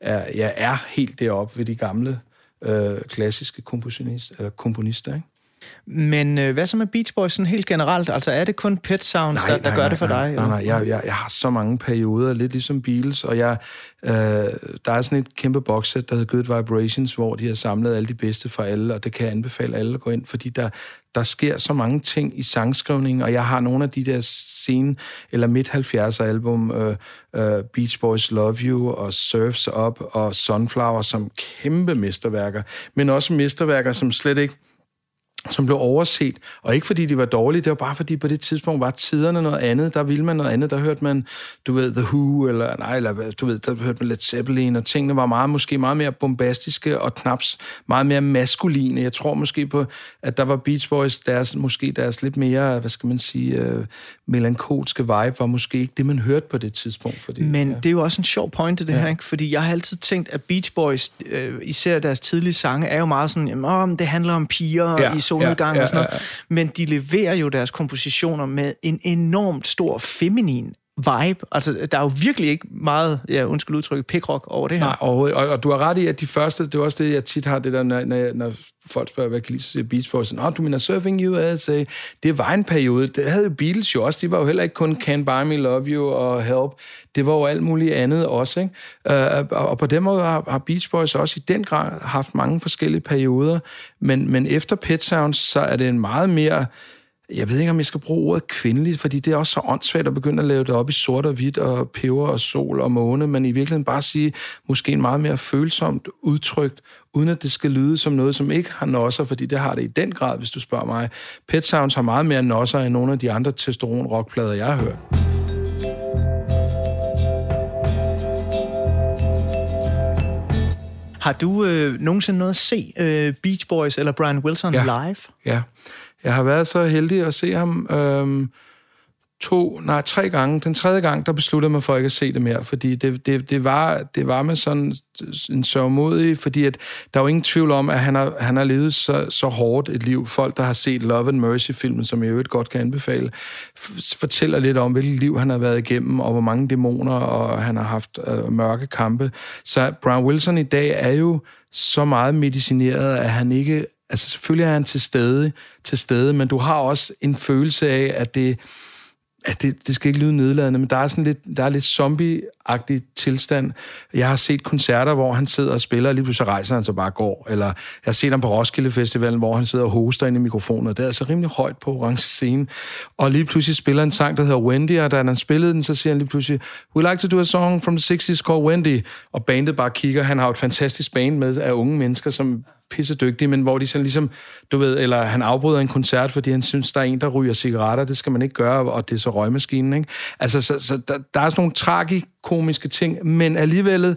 [SPEAKER 2] er, ja, er helt deroppe ved de gamle øh, klassiske komponister. Øh, komponister ikke?
[SPEAKER 1] Men øh, hvad så med Beach Boys sådan helt generelt? Altså er det kun Pet Sounds, nej, der, der nej, gør nej, det for
[SPEAKER 2] nej,
[SPEAKER 1] dig?
[SPEAKER 2] Nej, nej, jeg, jeg, jeg har så mange perioder, lidt ligesom Beatles, og jeg, øh, der er sådan et kæmpe boxset, der hedder Good Vibrations, hvor de har samlet alle de bedste for alle, og det kan jeg anbefale alle at gå ind, fordi der, der sker så mange ting i sangskrivningen, og jeg har nogle af de der sen- eller midt-70'er album, øh, øh, Beach Boys Love You og Surfs Up og Sunflower, som kæmpe mesterværker, men også mesterværker, som slet ikke som blev overset. Og ikke fordi de var dårlige, det var bare fordi på det tidspunkt var tiderne noget andet. Der ville man noget andet. Der hørte man, du ved, The Who, eller nej, eller du ved, der hørte man Led Zeppelin, og tingene var meget, måske meget mere bombastiske og knaps meget mere maskuline. Jeg tror måske på, at der var Beach Boys, deres, måske deres lidt mere, hvad skal man sige, uh, melankolske vibe, var måske ikke det, man hørte på det tidspunkt. Fordi,
[SPEAKER 1] Men
[SPEAKER 2] ja.
[SPEAKER 1] det er jo også en sjov point, det ja. her, ikke? Fordi jeg har altid tænkt, at Beach Boys, øh, især deres tidlige sange, er jo meget sådan, jamen, det handler om piger ja. i solnedgang ja, ja, og sådan noget. Ja, ja. Men de leverer jo deres kompositioner med en enormt stor feminin vibe. Altså, der er jo virkelig ikke meget, ja, undskyld udtrykke, pikrock over det her.
[SPEAKER 2] Nej, overhovedet. Og, og du har ret i, at de første, det er også det, jeg tit har, det der, når, når, når folk spørger, hvad kan lige se Beach Boys? Nå, du mener Surfing USA? Det var en periode. Det havde Beatles jo også. De var jo heller ikke kun Can't Buy Me Love You og Help. Det var jo alt muligt andet også. Ikke? Øh, og, og på den måde har, har Beach Boys også i den grad haft mange forskellige perioder. Men, men efter Pet Sounds, så er det en meget mere jeg ved ikke, om jeg skal bruge ordet kvindeligt, fordi det er også så åndssvagt at begynde at lave det op i sort og hvidt og peber og sol og måne, men i virkeligheden bare sige måske en meget mere følsomt udtrykt, uden at det skal lyde som noget, som ikke har nosser, fordi det har det i den grad, hvis du spørger mig. Pet Sounds har meget mere nosser end nogle af de andre testosteron-rockplader, jeg har hørt.
[SPEAKER 1] Har du øh, nogensinde noget at se øh, Beach Boys eller Brian Wilson
[SPEAKER 2] ja.
[SPEAKER 1] live?
[SPEAKER 2] Ja, jeg har været så heldig at se ham øhm, to, nej, tre gange. Den tredje gang, der besluttede man mig for ikke at se det mere, fordi det, det, det, var, det var med sådan en sørgmodig, fordi at der er jo ingen tvivl om, at han har, han har levet så, så hårdt et liv. Folk, der har set Love and Mercy-filmen, som jeg øvrigt godt kan anbefale, fortæller lidt om, hvilket liv han har været igennem, og hvor mange dæmoner, og han har haft øh, mørke kampe. Så Brian Wilson i dag er jo så meget medicineret, at han ikke Altså selvfølgelig er han til stede, til stede, men du har også en følelse af, at det, at det, det skal ikke lyde nedladende, men der er sådan lidt, der er lidt zombie-agtig tilstand. Jeg har set koncerter, hvor han sidder og spiller, og lige pludselig rejser han så bare går. Eller jeg har set ham på Roskilde Festivalen, hvor han sidder og hoster ind i mikrofonen, og det er altså rimelig højt på orange scene. Og lige pludselig spiller en sang, der hedder Wendy, og da han spillede den, så siger han lige pludselig, we like to do a song from the 60s called Wendy. Og bandet bare kigger. Han har et fantastisk band med af unge mennesker, som pisse dygtig, men hvor de sådan ligesom, du ved, eller han afbryder en koncert, fordi han synes, der er en, der ryger cigaretter, det skal man ikke gøre, og det er så røgmaskinen, ikke? Altså, så, så der, der er sådan nogle tragikomiske ting, men alligevel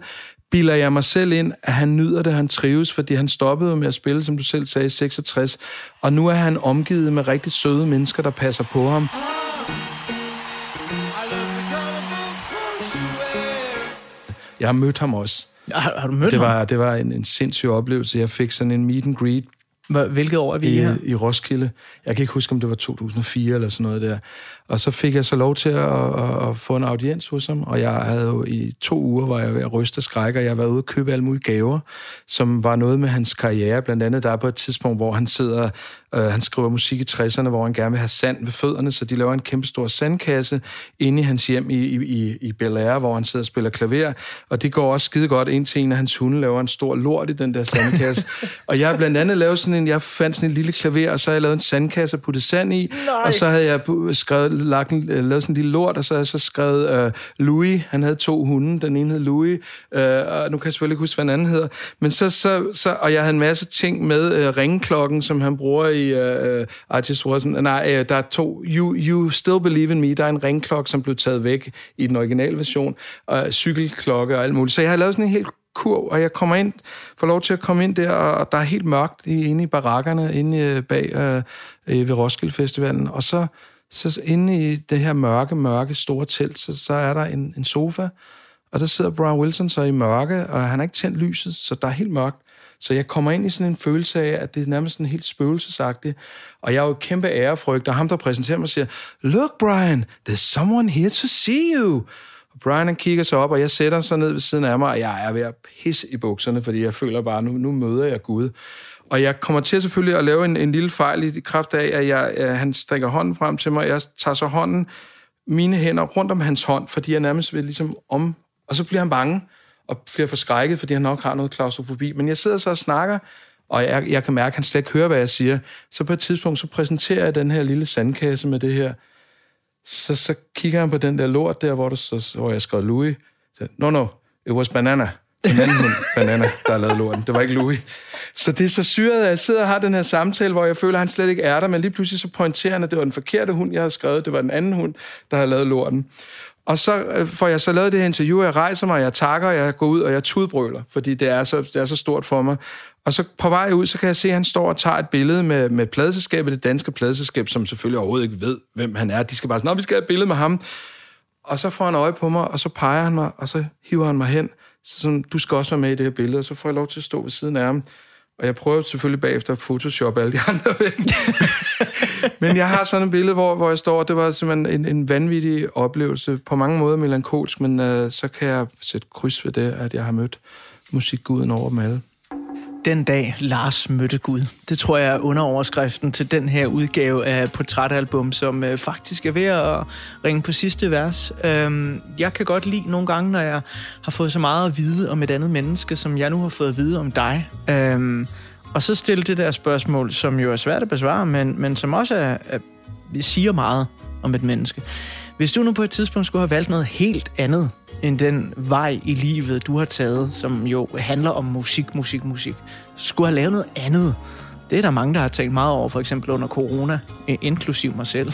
[SPEAKER 2] bilder jeg mig selv ind, at han nyder det, han trives, fordi han stoppede med at spille, som du selv sagde, i 66, og nu er han omgivet med rigtig søde mennesker, der passer på ham. Jeg har mødt ham også.
[SPEAKER 1] Har, har du mødt
[SPEAKER 2] det var,
[SPEAKER 1] ham?
[SPEAKER 2] Det var en, en sindssyg oplevelse. Jeg fik sådan en meet and greet
[SPEAKER 1] Hvilket år er vi
[SPEAKER 2] i,
[SPEAKER 1] her?
[SPEAKER 2] i Roskilde. Jeg kan ikke huske, om det var 2004 eller sådan noget der. Og så fik jeg så lov til at, at, at få en audiens hos ham, og jeg havde jo i to uger, var jeg ved at ryste skræk, og jeg var ude og købe alle mulige gaver, som var noget med hans karriere. Blandt andet der er på et tidspunkt, hvor han sidder, øh, han skriver musik i 60'erne, hvor han gerne vil have sand ved fødderne, så de laver en kæmpe stor sandkasse inde i hans hjem i, i, i Bel Air, hvor han sidder og spiller klaver, og det går også skide godt ind til en af hans hunde, laver en stor lort i den der sandkasse. og jeg har blandt andet lavet sådan en, jeg fandt sådan en lille klaver, og så har jeg lavet en sandkasse og puttet sand i,
[SPEAKER 1] Nej.
[SPEAKER 2] og så havde jeg skrevet lagt en, øh, lavet sådan en lille lort, og så har jeg så skrevet øh, Louis. Han havde to hunde. Den ene hed Louis, øh, og nu kan jeg selvfølgelig ikke huske, hvad den anden hedder. Men så, så, så og jeg havde en masse ting med øh, ringklokken, som han bruger i øh, I Just Wasn't... Nej, øh, der er to. You, you Still Believe in Me. Der er en ringklokke, som blev taget væk i den originale version. Og cykelklokke og alt muligt. Så jeg har lavet sådan en helt kurv, og jeg kommer ind, får lov til at komme ind der, og der er helt mørkt inde i barakkerne, inde øh, bag øh, øh, ved Roskilde Festivalen. Og så så inde i det her mørke, mørke, store telt, så, så er der en, en sofa, og der sidder Brian Wilson så i mørke, og han har ikke tændt lyset, så der er helt mørkt. Så jeg kommer ind i sådan en følelse af, at det er nærmest sådan helt spøgelsesagtigt. Og jeg er jo kæmpe ærefrygt, og ham, der præsenterer mig, siger, Look, Brian, there's someone here to see you. Og Brian han kigger så op, og jeg sætter sig ned ved siden af mig, og jeg er ved at pisse i bukserne, fordi jeg føler bare, nu, nu møder jeg Gud. Og jeg kommer til selvfølgelig at lave en, en lille fejl i kraft af, at jeg, at han strækker hånden frem til mig. Jeg tager så hånden, mine hænder rundt om hans hånd, fordi jeg nærmest vil ligesom om... Og så bliver han bange og bliver forskrækket, fordi han nok har noget klaustrofobi. Men jeg sidder så og snakker, og jeg, jeg kan mærke, at han slet ikke hører, hvad jeg siger. Så på et tidspunkt, så præsenterer jeg den her lille sandkasse med det her. Så, så kigger han på den der lort der, hvor, der, så, hvor jeg skrev Louis. Så, no, no, it was banana. En anden hund, banana, der lavet lorten. Det var ikke Louis. Så det er så syret, at jeg sidder og har den her samtale, hvor jeg føler, at han slet ikke er der, men lige pludselig så pointerer han, at det var den forkerte hund, jeg havde skrevet. Det var den anden hund, der havde lavet lorten. Og så øh, får jeg så lavet det her interview, jeg rejser mig, jeg takker, jeg går ud, og jeg tudbrøler, fordi det er, så, det er så stort for mig. Og så på vej ud, så kan jeg se, at han står og tager et billede med, med pladeselskabet, det danske pladeselskab, som selvfølgelig overhovedet ikke ved, hvem han er. De skal bare sådan, vi skal have et billede med ham. Og så får han øje på mig, og så peger han mig, og så hiver han mig hen. Så sådan, du skal også være med i det her billede, og så får jeg lov til at stå ved siden af ham. Og jeg prøver selvfølgelig bagefter at photoshop alle de andre væk. Men jeg har sådan et billede, hvor, hvor jeg står, det var simpelthen en, en vanvittig oplevelse. På mange måder melankolsk, men øh, så kan jeg sætte kryds ved det, at jeg har mødt musikguden over dem alle
[SPEAKER 1] den dag Lars mødte Gud. Det tror jeg er underoverskriften til den her udgave af portrætalbum, som øh, faktisk er ved at ringe på sidste vers. Øhm, jeg kan godt lide nogle gange, når jeg har fået så meget at vide om et andet menneske, som jeg nu har fået at vide om dig. Øhm, og så stille det der spørgsmål, som jo er svært at besvare, men, men som også er, er, siger meget om et menneske. Hvis du nu på et tidspunkt skulle have valgt noget helt andet end den vej i livet, du har taget, som jo handler om musik, musik, musik. Skulle have lavet noget andet. Det er der mange, der har tænkt meget over, for eksempel under corona, inklusiv mig selv.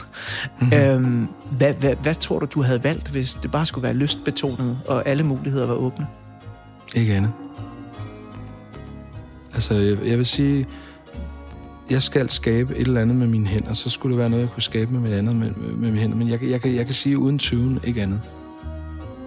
[SPEAKER 1] Mm-hmm. Øhm, hvad, hvad, hvad tror du, du havde valgt, hvis det bare skulle være lystbetonet, og alle muligheder var åbne?
[SPEAKER 2] Ikke andet. Altså, jeg, jeg vil sige, jeg skal skabe et eller andet med mine hænder, så skulle det være noget, jeg kunne skabe med, mit andet, med, med mine hænder. Men jeg, jeg, jeg, jeg kan sige uden tvivl ikke andet.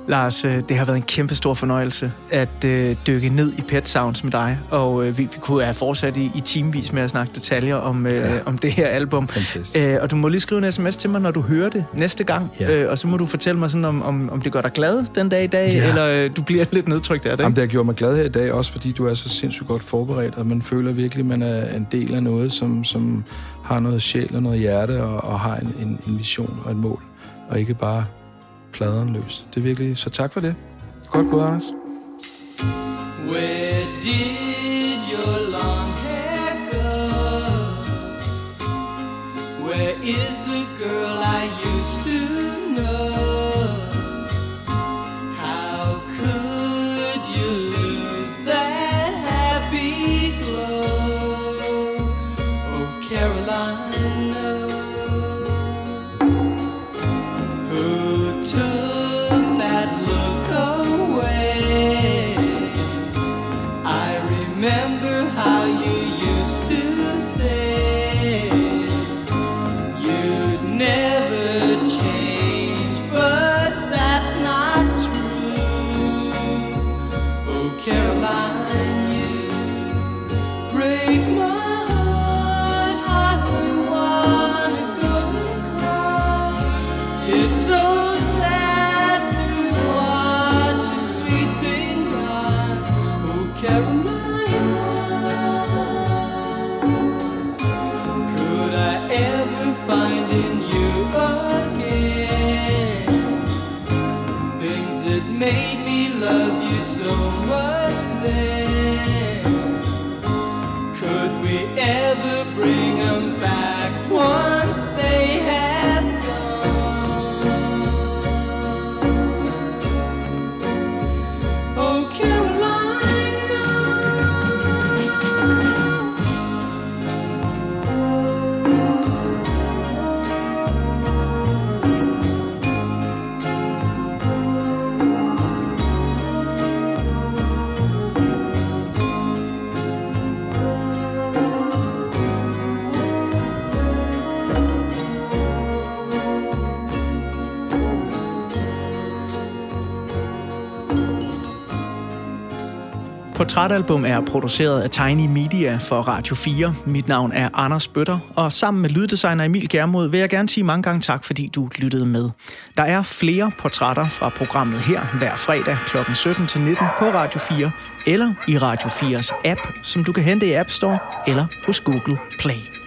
[SPEAKER 1] Lars, øh, det har været en kæmpe stor fornøjelse at øh, dykke ned i Pet Sounds med dig, og øh, vi, vi kunne have fortsat i, i timevis med at snakke detaljer om, øh, ja. om det her album.
[SPEAKER 2] Fantastisk.
[SPEAKER 1] Æ, og du må lige skrive en sms til mig, når du hører det næste gang, ja. øh, og så må du fortælle mig, sådan, om, om, om det gør dig glad den dag i dag, ja. eller øh, du bliver lidt nedtrykt af det.
[SPEAKER 2] Jamen, det har gjort mig glad her i dag, også fordi du er så sindssygt godt forberedt, og man føler virkelig, at man er en del af noget, som, som har noget sjæl og noget hjerte, og, og har en, en, en vision og et mål, og ikke bare pladeren løs. Det er virkelig, så tak for det. Godt gået, Anders. Where did
[SPEAKER 1] Portrætalbum er produceret af Tiny Media for Radio 4. Mit navn er Anders Bøtter, og sammen med lyddesigner Emil Germod vil jeg gerne sige mange gange tak, fordi du lyttede med. Der er flere portrætter fra programmet her hver fredag kl. 17-19 på Radio 4 eller i Radio 4's app, som du kan hente i App Store eller hos Google Play.